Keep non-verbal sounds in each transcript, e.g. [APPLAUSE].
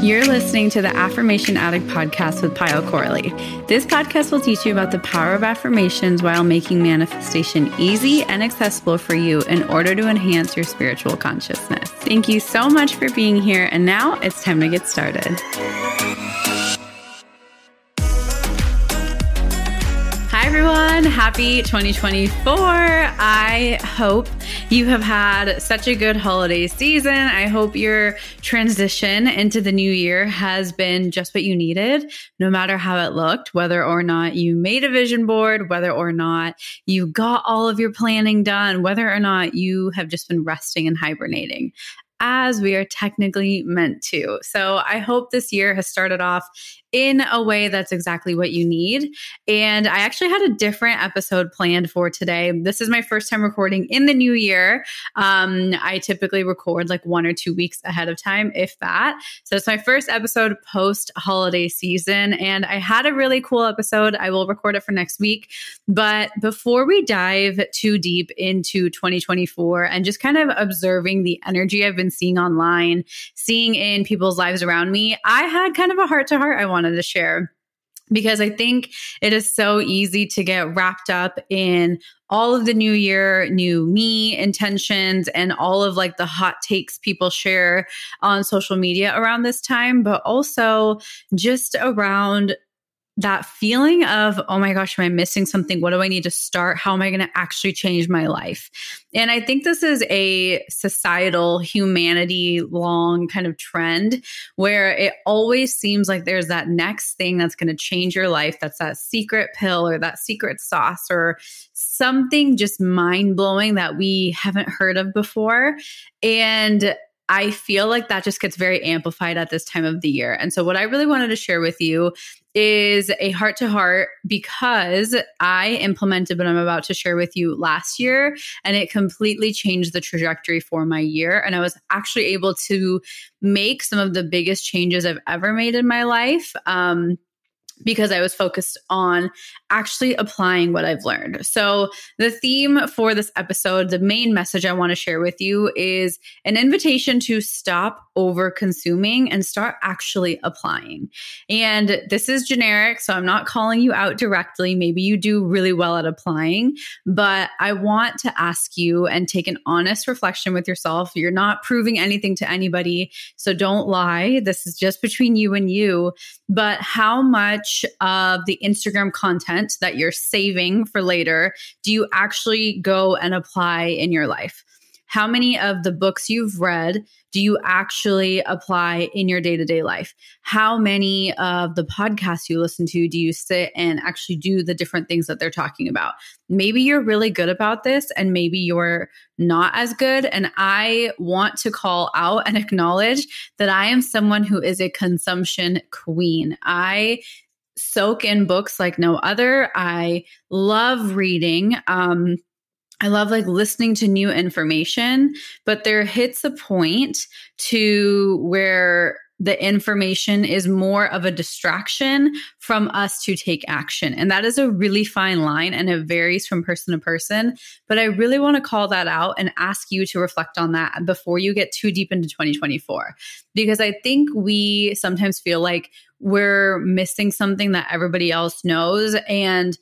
You're listening to the Affirmation Addict podcast with Pyle Corley. This podcast will teach you about the power of affirmations while making manifestation easy and accessible for you in order to enhance your spiritual consciousness. Thank you so much for being here, and now it's time to get started. Everyone. Happy 2024. I hope you have had such a good holiday season. I hope your transition into the new year has been just what you needed, no matter how it looked, whether or not you made a vision board, whether or not you got all of your planning done, whether or not you have just been resting and hibernating as we are technically meant to. So I hope this year has started off in a way that's exactly what you need. And I actually had a different episode planned for today. This is my first time recording in the new year. Um, I typically record like one or two weeks ahead of time, if that. So it's my first episode post holiday season. And I had a really cool episode. I will record it for next week. But before we dive too deep into 2024 and just kind of observing the energy I've been seeing online, seeing in people's lives around me, I had kind of a heart to heart I wanted to share because I think it is so easy to get wrapped up in all of the new year, new me intentions and all of like the hot takes people share on social media around this time, but also just around that feeling of, oh my gosh, am I missing something? What do I need to start? How am I going to actually change my life? And I think this is a societal, humanity long kind of trend where it always seems like there's that next thing that's going to change your life. That's that secret pill or that secret sauce or something just mind blowing that we haven't heard of before. And I feel like that just gets very amplified at this time of the year. And so, what I really wanted to share with you is a heart to heart because I implemented what I'm about to share with you last year and it completely changed the trajectory for my year. And I was actually able to make some of the biggest changes I've ever made in my life. Um, because I was focused on actually applying what I've learned. So, the theme for this episode, the main message I want to share with you is an invitation to stop over consuming and start actually applying. And this is generic, so I'm not calling you out directly. Maybe you do really well at applying, but I want to ask you and take an honest reflection with yourself. You're not proving anything to anybody, so don't lie. This is just between you and you. But how much much of the Instagram content that you're saving for later do you actually go and apply in your life? How many of the books you've read do you actually apply in your day to day life? How many of the podcasts you listen to do you sit and actually do the different things that they're talking about? Maybe you're really good about this and maybe you're not as good. And I want to call out and acknowledge that I am someone who is a consumption queen. I soak in books like no other. I love reading. Um, I love like listening to new information, but there hits a point to where the information is more of a distraction from us to take action. And that is a really fine line and it varies from person to person. But I really want to call that out and ask you to reflect on that before you get too deep into 2024. Because I think we sometimes feel like we're missing something that everybody else knows. And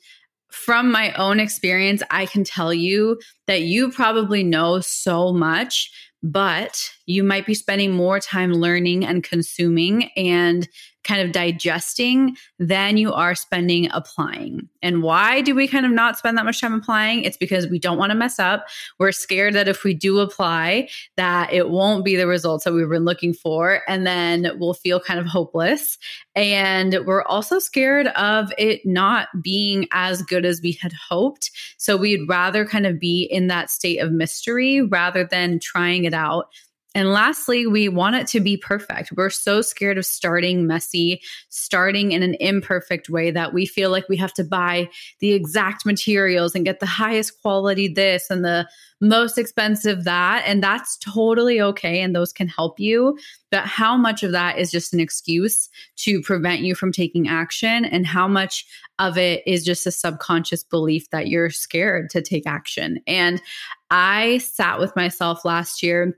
from my own experience, I can tell you that you probably know so much, but you might be spending more time learning and consuming and kind of digesting than you are spending applying. And why do we kind of not spend that much time applying? It's because we don't want to mess up. We're scared that if we do apply that it won't be the results that we've been looking for and then we'll feel kind of hopeless. And we're also scared of it not being as good as we had hoped. So we'd rather kind of be in that state of mystery rather than trying it out and lastly, we want it to be perfect. We're so scared of starting messy, starting in an imperfect way that we feel like we have to buy the exact materials and get the highest quality this and the most expensive that. And that's totally okay. And those can help you. But how much of that is just an excuse to prevent you from taking action? And how much of it is just a subconscious belief that you're scared to take action? And I sat with myself last year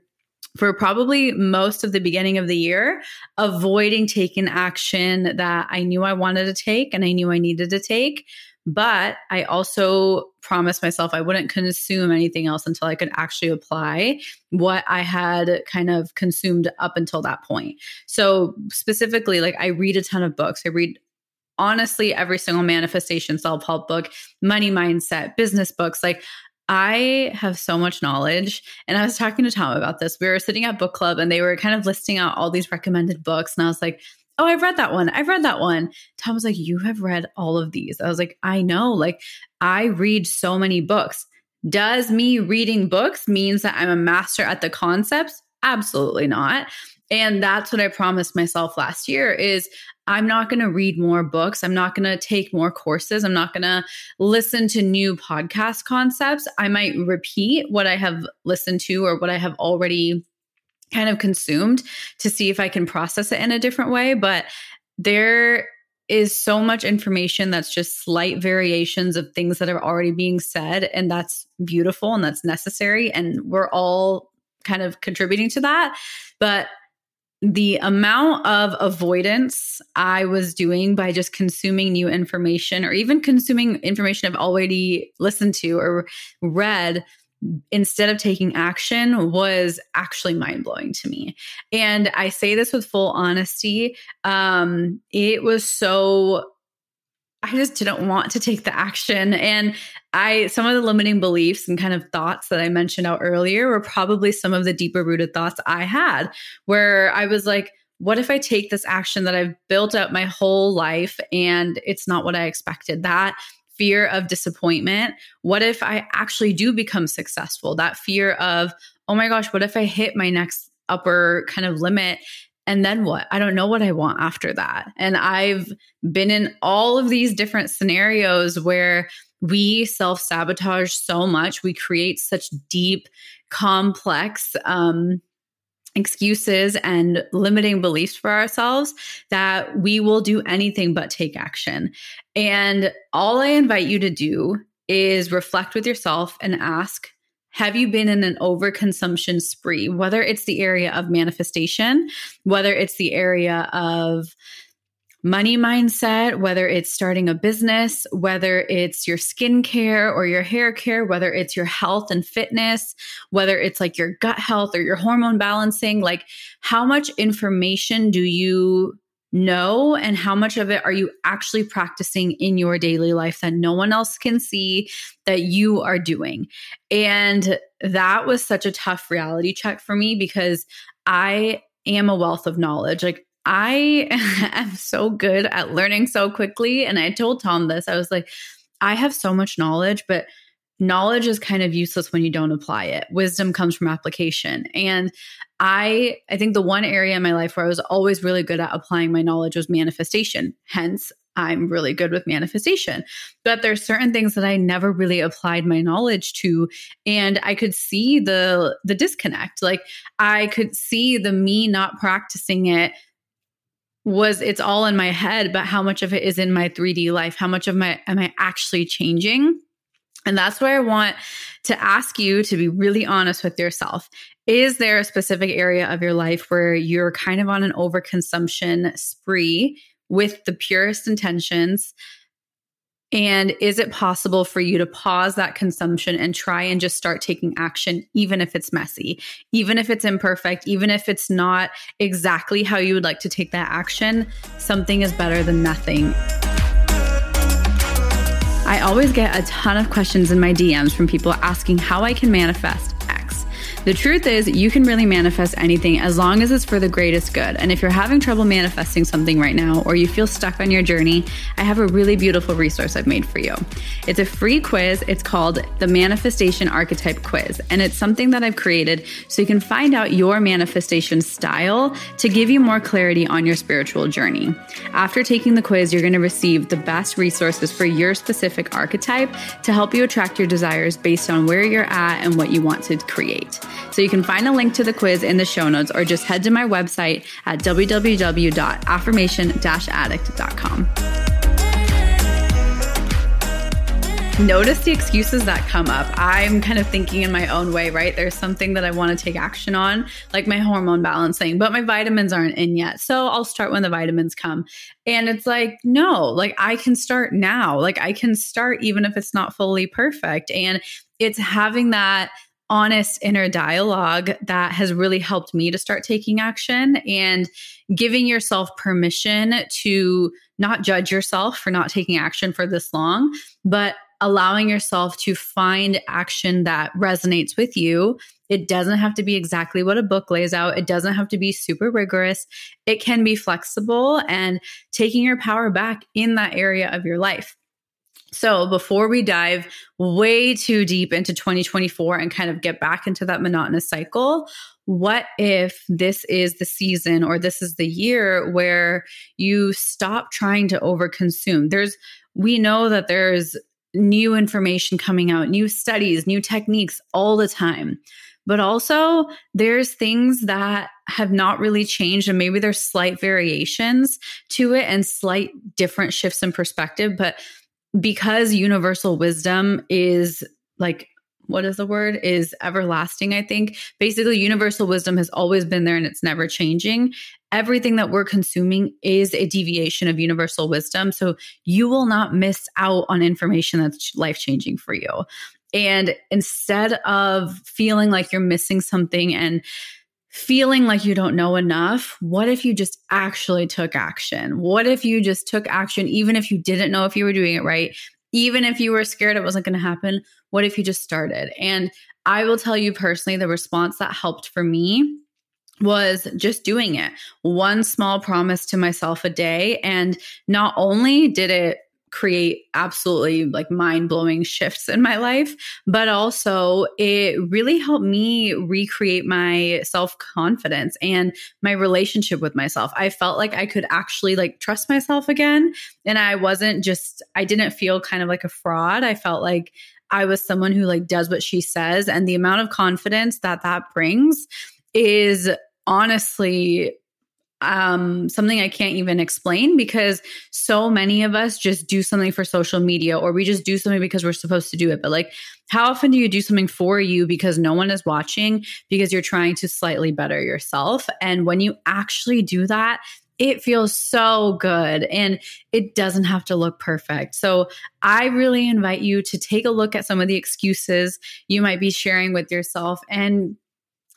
for probably most of the beginning of the year, avoiding taking action that I knew I wanted to take and I knew I needed to take. But I also promised myself I wouldn't consume anything else until I could actually apply what I had kind of consumed up until that point. So, specifically, like I read a ton of books. I read honestly every single manifestation self help book, money mindset, business books. Like I have so much knowledge. And I was talking to Tom about this. We were sitting at book club and they were kind of listing out all these recommended books. And I was like, oh, I've read that one. I've read that one. Tom was like, you have read all of these. I was like, I know. Like, I read so many books. Does me reading books means that I'm a master at the concepts? Absolutely not. And that's what I promised myself last year is I'm not going to read more books. I'm not going to take more courses. I'm not going to listen to new podcast concepts. I might repeat what I have listened to or what I have already kind of consumed to see if I can process it in a different way. But there is so much information that's just slight variations of things that are already being said. And that's beautiful and that's necessary. And we're all kind of contributing to that. But the amount of avoidance I was doing by just consuming new information or even consuming information I've already listened to or read instead of taking action was actually mind blowing to me. And I say this with full honesty. Um, it was so I just didn't want to take the action. And I, some of the limiting beliefs and kind of thoughts that I mentioned out earlier were probably some of the deeper rooted thoughts I had, where I was like, what if I take this action that I've built up my whole life and it's not what I expected? That fear of disappointment. What if I actually do become successful? That fear of, oh my gosh, what if I hit my next upper kind of limit and then what? I don't know what I want after that. And I've been in all of these different scenarios where we self sabotage so much. We create such deep, complex, um, excuses and limiting beliefs for ourselves that we will do anything but take action. And all I invite you to do is reflect with yourself and ask have you been in an overconsumption spree, whether it's the area of manifestation, whether it's the area of money mindset, whether it's starting a business, whether it's your skincare or your hair care, whether it's your health and fitness, whether it's like your gut health or your hormone balancing, like how much information do you know and how much of it are you actually practicing in your daily life that no one else can see that you are doing and that was such a tough reality check for me because i am a wealth of knowledge like i [LAUGHS] am so good at learning so quickly and i told tom this i was like i have so much knowledge but knowledge is kind of useless when you don't apply it. Wisdom comes from application. And I I think the one area in my life where I was always really good at applying my knowledge was manifestation. Hence, I'm really good with manifestation. But there's certain things that I never really applied my knowledge to and I could see the the disconnect. Like I could see the me not practicing it was it's all in my head, but how much of it is in my 3D life? How much of my am I actually changing? And that's where I want to ask you to be really honest with yourself. Is there a specific area of your life where you're kind of on an overconsumption spree with the purest intentions? And is it possible for you to pause that consumption and try and just start taking action, even if it's messy, even if it's imperfect, even if it's not exactly how you would like to take that action? Something is better than nothing. I always get a ton of questions in my DMs from people asking how I can manifest the truth is, you can really manifest anything as long as it's for the greatest good. And if you're having trouble manifesting something right now, or you feel stuck on your journey, I have a really beautiful resource I've made for you. It's a free quiz. It's called the Manifestation Archetype Quiz. And it's something that I've created so you can find out your manifestation style to give you more clarity on your spiritual journey. After taking the quiz, you're going to receive the best resources for your specific archetype to help you attract your desires based on where you're at and what you want to create. So you can find a link to the quiz in the show notes or just head to my website at www.affirmation-addict.com. Notice the excuses that come up. I'm kind of thinking in my own way, right? There's something that I want to take action on, like my hormone balancing, but my vitamins aren't in yet. So I'll start when the vitamins come. And it's like, no, like I can start now. Like I can start even if it's not fully perfect. And it's having that honest inner dialogue that has really helped me to start taking action and giving yourself permission to not judge yourself for not taking action for this long, but allowing yourself to find action that resonates with you. It doesn't have to be exactly what a book lays out. It doesn't have to be super rigorous. It can be flexible and taking your power back in that area of your life. So, before we dive way too deep into 2024 and kind of get back into that monotonous cycle, what if this is the season or this is the year where you stop trying to overconsume? There's, we know that there's new information coming out, new studies, new techniques all the time. But also, there's things that have not really changed, and maybe there's slight variations to it and slight different shifts in perspective. But because universal wisdom is like what is the word? Is everlasting i think. Basically universal wisdom has always been there and it's never changing. Everything that we're consuming is a deviation of universal wisdom. So you will not miss out on information that's life changing for you. And instead of feeling like you're missing something and feeling like you don't know enough, what if you just actually took action? What if you just took action, even if you didn't know if you were doing it right? Even if you were scared it wasn't going to happen, what if you just started? And I will tell you personally, the response that helped for me was just doing it. One small promise to myself a day. And not only did it create absolutely like mind blowing shifts in my life, but also it really helped me recreate my self confidence and my relationship with myself. I felt like I could actually like trust myself again. And I wasn't just, I didn't feel kind of like a fraud. I felt like I was someone who like does what she says. And the amount of confidence that that brings is honestly um, something I can't even explain because so many of us just do something for social media or we just do something because we're supposed to do it. But like, how often do you do something for you because no one is watching because you're trying to slightly better yourself? And when you actually do that, it feels so good and it doesn't have to look perfect. So, I really invite you to take a look at some of the excuses you might be sharing with yourself and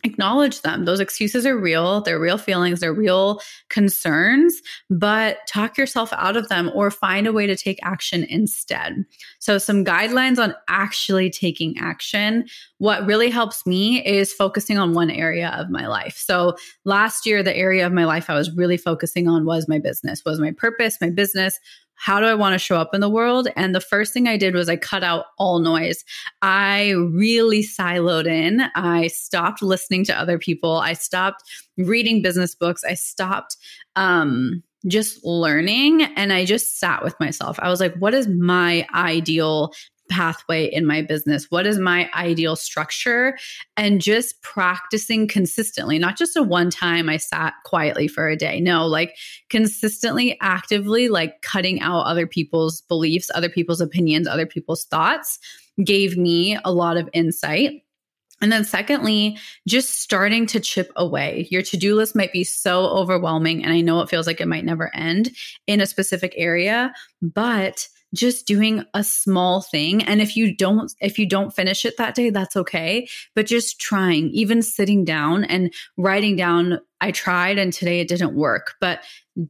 acknowledge them. Those excuses are real. They're real feelings, they're real concerns, but talk yourself out of them or find a way to take action instead. So, some guidelines on actually taking action. What really helps me is focusing on one area of my life. So, last year, the area of my life I was really focusing on was my business, was my purpose, my business, how do I want to show up in the world? And the first thing I did was I cut out all noise. I really siloed in. I stopped listening to other people. I stopped reading business books. I stopped um, just learning and I just sat with myself. I was like, what is my ideal pathway in my business? What is my ideal structure? And just practicing consistently, not just a one time I sat quietly for a day. No, like consistently, actively, like cutting out other people's beliefs, other people's opinions, other people's thoughts gave me a lot of insight. And then, secondly, just starting to chip away. Your to do list might be so overwhelming. And I know it feels like it might never end in a specific area, but just doing a small thing. And if you don't if you don't finish it that day that's okay. But just trying even sitting down and writing down I tried and today it didn't work. But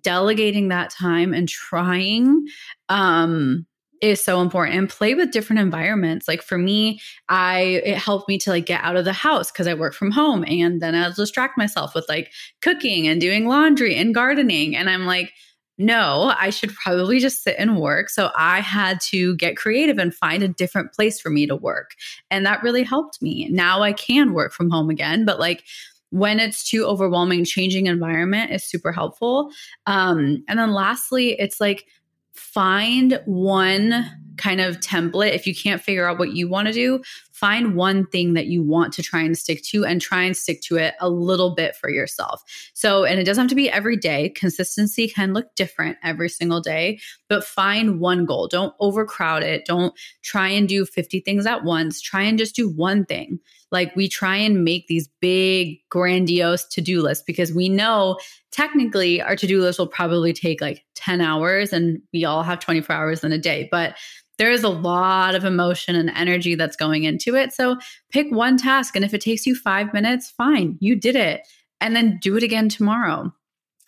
delegating that time and trying um is so important. And play with different environments. Like for me i it helped me to like get out of the house because i work from home. And then i'll distract myself with like cooking and doing laundry and gardening. And i'm like no, I should probably just sit and work. So I had to get creative and find a different place for me to work. And that really helped me. Now I can work from home again, but like when it's too overwhelming, changing environment is super helpful. Um, and then lastly, it's like find one kind of template. If you can't figure out what you want to do, find one thing that you want to try and stick to and try and stick to it a little bit for yourself. So, and it doesn't have to be every day. Consistency can look different every single day, but find one goal. Don't overcrowd it. Don't try and do 50 things at once. Try and just do one thing. Like we try and make these big, grandiose to do lists because we know technically our to do list will probably take like 10 hours and we all have 24 hours in a day. But there is a lot of emotion and energy that's going into it. So pick one task. And if it takes you five minutes, fine, you did it. And then do it again tomorrow.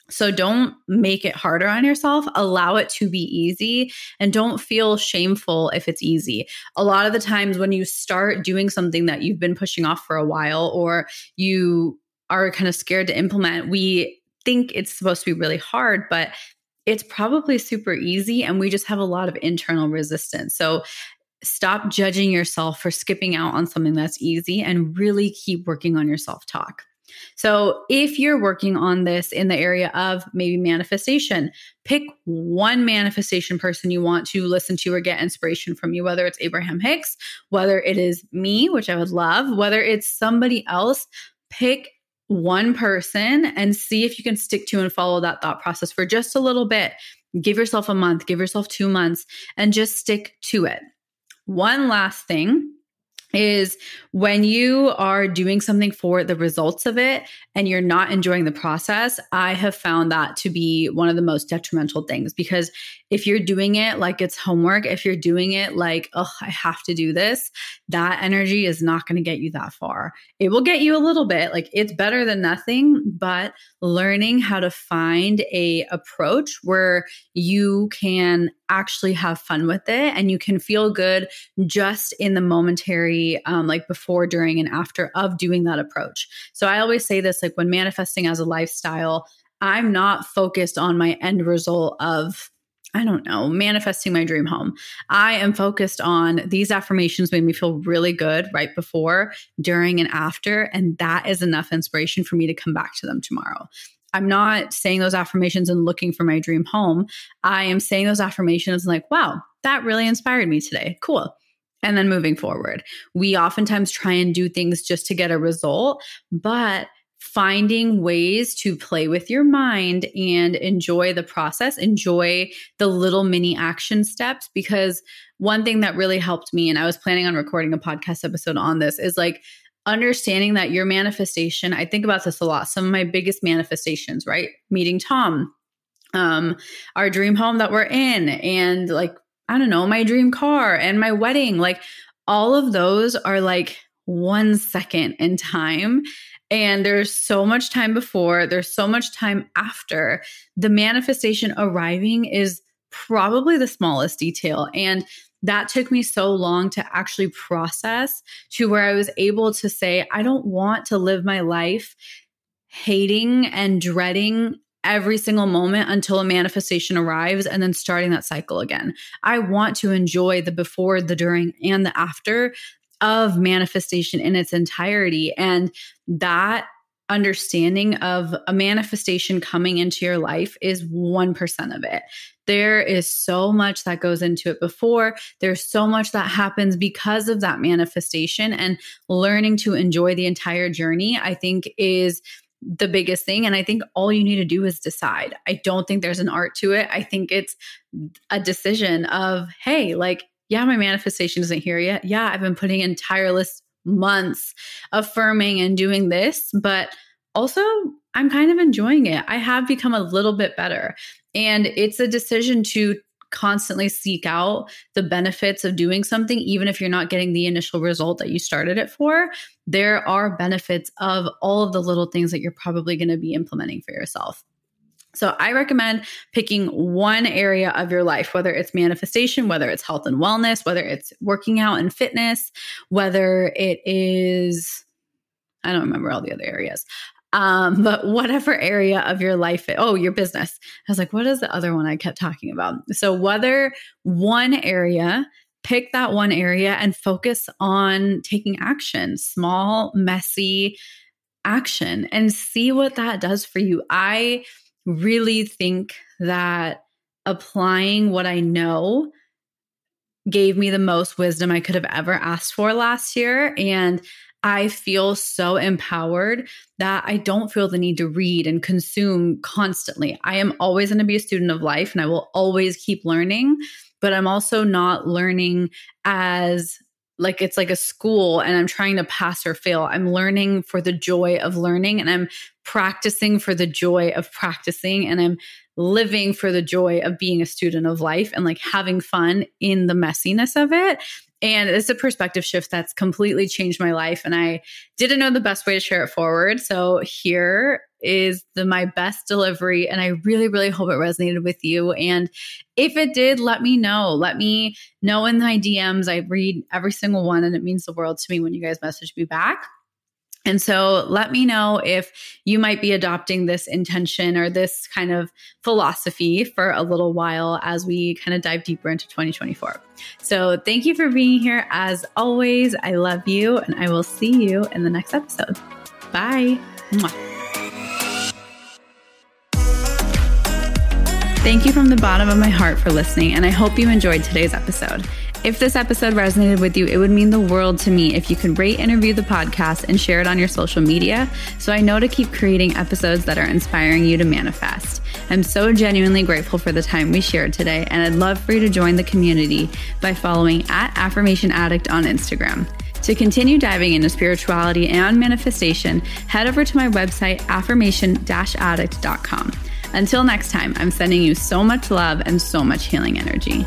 So don't make it harder on yourself. Allow it to be easy and don't feel shameful if it's easy. A lot of the times when you start doing something that you've been pushing off for a while or you are kind of scared to implement, we think it's supposed to be really hard, but it's probably super easy and we just have a lot of internal resistance. So stop judging yourself for skipping out on something that's easy and really keep working on your self talk. So, if you're working on this in the area of maybe manifestation, pick one manifestation person you want to listen to or get inspiration from you, whether it's Abraham Hicks, whether it is me, which I would love, whether it's somebody else. Pick one person and see if you can stick to and follow that thought process for just a little bit. Give yourself a month, give yourself two months, and just stick to it. One last thing is when you are doing something for the results of it and you're not enjoying the process, I have found that to be one of the most detrimental things because if you're doing it like it's homework, if you're doing it like, oh, I have to do this, that energy is not going to get you that far. It will get you a little bit, like it's better than nothing, but learning how to find a approach where you can actually have fun with it and you can feel good just in the momentary um, like before during and after of doing that approach so i always say this like when manifesting as a lifestyle i'm not focused on my end result of I don't know, manifesting my dream home. I am focused on these affirmations made me feel really good right before, during, and after. And that is enough inspiration for me to come back to them tomorrow. I'm not saying those affirmations and looking for my dream home. I am saying those affirmations like, wow, that really inspired me today. Cool. And then moving forward, we oftentimes try and do things just to get a result, but finding ways to play with your mind and enjoy the process, enjoy the little mini action steps. Because one thing that really helped me, and I was planning on recording a podcast episode on this, is like understanding that your manifestation, I think about this a lot. Some of my biggest manifestations, right? Meeting Tom, um, our dream home that we're in, and like, I don't know, my dream car and my wedding. Like, all of those are like one second in time. And there's so much time before, there's so much time after. The manifestation arriving is probably the smallest detail. And that took me so long to actually process to where I was able to say, I don't want to live my life hating and dreading every single moment until a manifestation arrives and then starting that cycle again. I want to enjoy the before, the during, and the after of manifestation in its entirety. And that understanding of a manifestation coming into your life is 1% of it. There is so much that goes into it before. There's so much that happens because of that manifestation and learning to enjoy the entire journey, I think is the biggest thing. And I think all you need to do is decide. I don't think there's an art to it. I think it's a decision of, hey, like, yeah, my manifestation isn't here yet. Yeah, I've been putting in tireless months affirming and doing this, but also I'm kind of enjoying it. I have become a little bit better. And it's a decision to constantly seek out the benefits of doing something, even if you're not getting the initial result that you started it for, there are benefits of all of the little things that you're probably going to be implementing for yourself. So I recommend picking one area of your life, whether it's manifestation, whether it's health and wellness, whether it's working out and fitness, whether it is, I don't remember all the other areas. Um, [LAUGHS] but whatever area of your life, oh, your business. I was like, what is the other one I kept talking about? So whether one area, pick that one area and focus on taking action, small, messy action, and see what that does for you. I really think that applying what I know gave me the most wisdom I could have ever asked for last year. And I feel so empowered that I don't feel the need to read and consume constantly. I am always going to be a student of life and I will always keep learning, but I'm also not learning as like it's like a school and I'm trying to pass or fail. I'm learning for the joy of learning and I'm practicing for the joy of practicing and I'm living for the joy of being a student of life and like having fun in the messiness of it. And it's a perspective shift that's completely changed my life. And I didn't know the best way to share it forward. So here is the my best delivery. And I really, really hope it resonated with you. And if it did, let me know. Let me know in my DMs. I read every single one, and it means the world to me when you guys message me back. And so let me know if you might be adopting this intention or this kind of philosophy for a little while as we kind of dive deeper into 2024. So thank you for being here. As always, I love you and I will see you in the next episode. Bye. Mwah. Thank you from the bottom of my heart for listening, and I hope you enjoyed today's episode. If this episode resonated with you, it would mean the world to me if you could rate and review the podcast and share it on your social media so I know to keep creating episodes that are inspiring you to manifest. I'm so genuinely grateful for the time we shared today, and I'd love for you to join the community by following at Affirmation Addict on Instagram. To continue diving into spirituality and manifestation, head over to my website, affirmation addict.com. Until next time, I'm sending you so much love and so much healing energy.